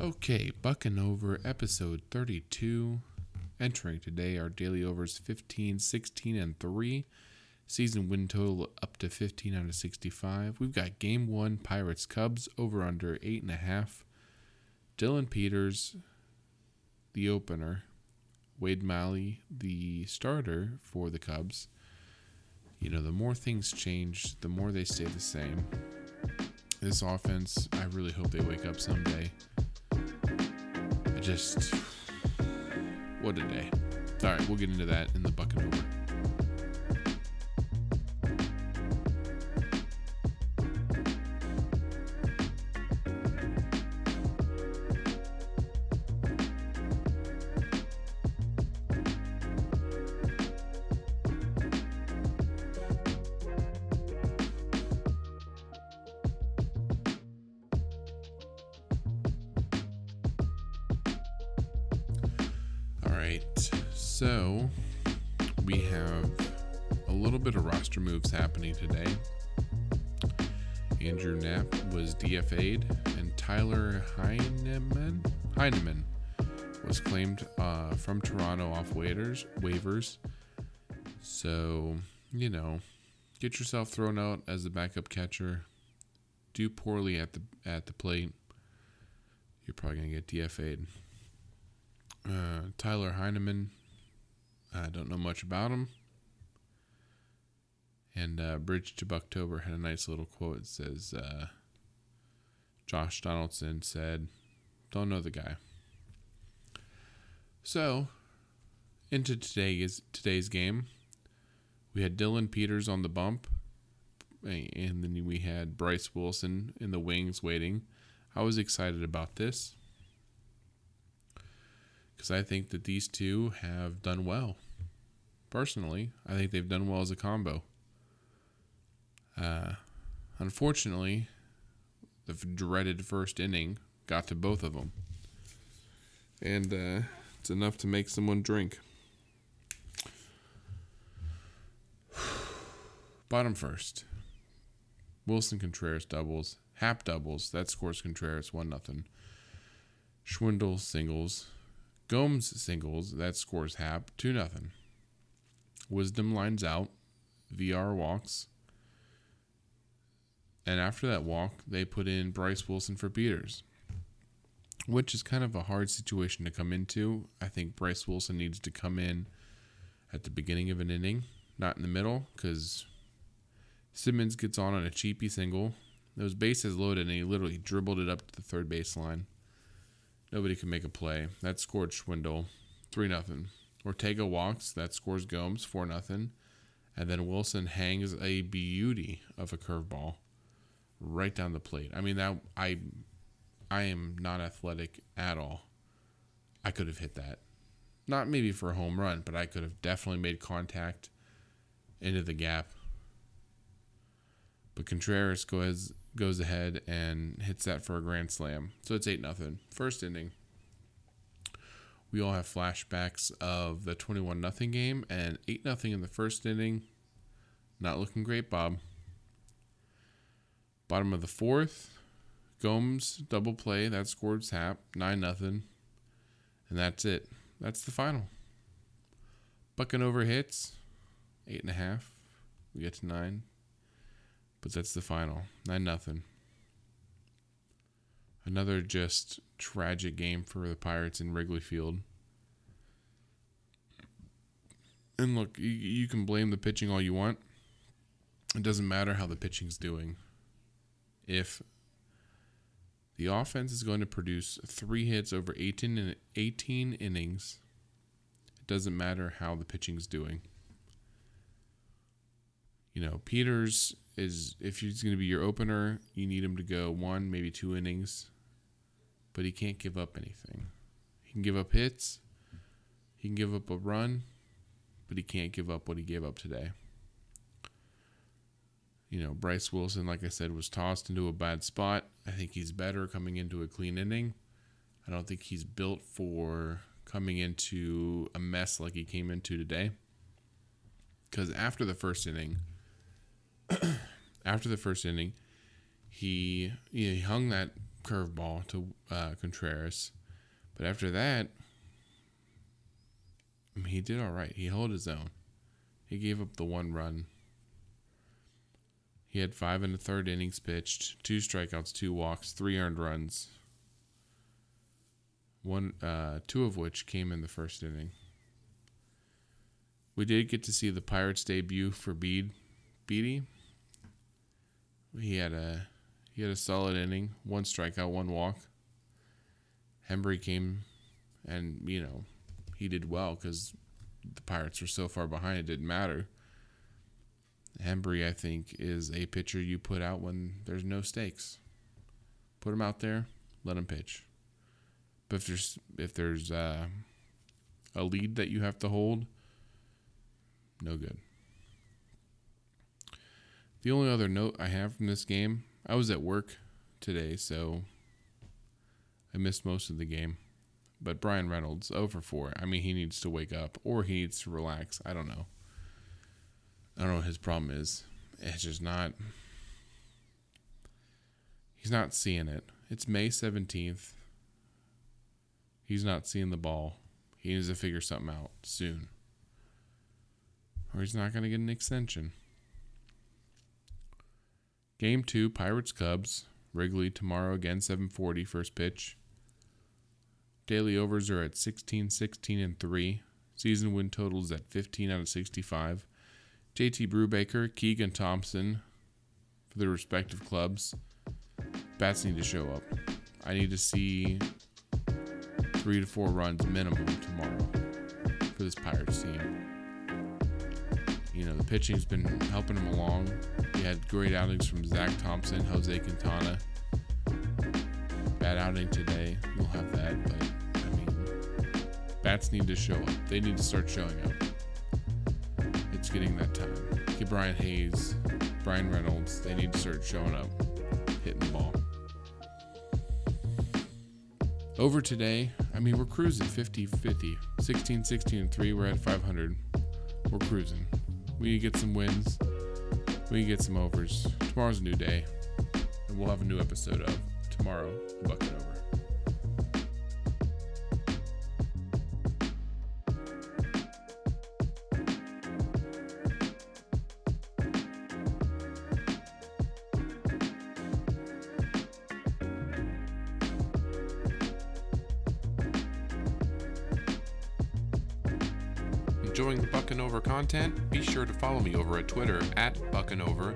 Okay, bucking over episode 32. Entering today, our daily overs 15, 16, and 3. Season win total up to 15 out of 65. We've got game one Pirates Cubs over under 8.5. Dylan Peters, the opener. Wade Miley, the starter for the Cubs. You know, the more things change, the more they stay the same. This offense, I really hope they wake up someday just what a day. All right, we'll get into that in the bucket over. Right, so we have a little bit of roster moves happening today. Andrew Knapp was DFA'd, and Tyler Heineman Heineman was claimed uh, from Toronto off waivers. Waivers. So you know, get yourself thrown out as a backup catcher. Do poorly at the at the plate. You're probably gonna get DFA'd. Tyler Heineman, I don't know much about him. And uh, Bridge to Bucktober had a nice little quote. It says, uh, Josh Donaldson said, Don't know the guy. So, into today's, today's game, we had Dylan Peters on the bump, and then we had Bryce Wilson in the wings waiting. I was excited about this because I think that these two have done well. Personally, I think they've done well as a combo. Uh, unfortunately, the dreaded first inning got to both of them, and uh, it's enough to make someone drink. Bottom first. Willson Contreras doubles, Happ doubles. That scores Contreras one nothing. Schwindel singles, Gomes singles, that scores Happ 2 0. Wisdom lines out, VR walks. And after that walk, they put in Bryce Wilson for Peters, which is kind of a hard situation to come into. I think Bryce Wilson needs to come in at the beginning of an inning, not in the middle, because Simmons gets on on a cheapy single. Those bases loaded, and he literally dribbled it up to the third baseline. Nobody can make a play. That scored Schwindel 3 0. Ortega walks. That scores Gomes 4 0. And then Wilson hangs a beauty of a curveball right down the plate. I mean that I I am not athletic at all. I could have hit that. Not maybe for a home run, but I could have definitely made contact into the gap. But Contreras goes goes ahead and hits that for a grand slam. So it's 8 nothing. First inning. We all have flashbacks of the 21 nothing game and 8 nothing in the first inning. Not looking great, Bob. Bottom of the fourth, Gomes double play that scored Happ 9 nothing, and that's it. That's the final. Bucking over hits, eight and a half. We get to nine. But that's the final. 9 nothing. Another just tragic game for the Pirates in Wrigley Field. And look, you, can blame the pitching all you want. It doesn't matter how the pitching's doing. If the offense is going to produce three hits over 18, 18 innings, it doesn't matter how the pitching's doing. You know, Peters is if he's going to be your opener, you need him to go one, maybe two innings, but he can't give up anything. He can give up hits, he can give up a run, but he can't give up what he gave up today. You know, Bryce Wilson, like I said, was tossed into a bad spot. I think he's better coming into a clean inning. I don't think he's built for coming into a mess like he came into today. Because after the first inning, after the first inning, he he hung that curveball to uh, Contreras. But after that, I mean, he did all right. He held his own. He gave up the one run. He had five and a third innings pitched, two strikeouts, two walks, three earned runs. One, uh, two of which came in the first inning. We did get to see the Pirates debut for Bede, Beede. He had a he had a solid inning, one strikeout, one walk. Hembree came, and you know, he did well because the Pirates were so far behind it didn't matter. Hembree, I think, is a pitcher you put out when there's no stakes. Put him out there, let him pitch. But if there's if there's uh, a lead that you have to hold, no good. The only other note I have from this game, I was at work today, so I missed most of the game. But Bryan Reynolds, oh over 4. I mean, he needs to wake up or he needs to relax. I don't know. I don't know what his problem is. It's just not. He's not seeing it. It's May 17th. He's not seeing the ball. He needs to figure something out soon. Or he's not going to get an extension. Game 2, Pirates Cubs. Wrigley tomorrow again 7:40 first pitch. Daily overs are at 16, 16 and 3. Season win totals at 15 out of 65. JT Brubaker, Keegan Thompson for their respective clubs. Bats need to show up. I need to see three to four runs minimum tomorrow for this Pirates team. Know, the pitching's been helping him along. He had great outings from Zach Thompson, Jose Quintana. Bad outing today. We'll have that, but I mean, bats need to show up. They need to start showing up. It's getting that time. Get Brian Hayes, Bryan Reynolds. They need to start showing up, hitting the ball. Over today, I mean, we're cruising 50 50, 16 16 and 3. We're at 500. We're cruising. We get some wins. We get some overs. Tomorrow's a new day. And we'll have a new episode of Tomorrow, Bucket Over. Enjoying the Buckin' Over content? Be sure to follow me over at Twitter at Buckin' Over,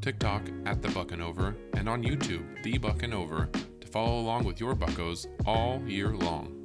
TikTok at The Buckin' Over, and on YouTube, The Buckin' Over, to follow along with your buckos all year long.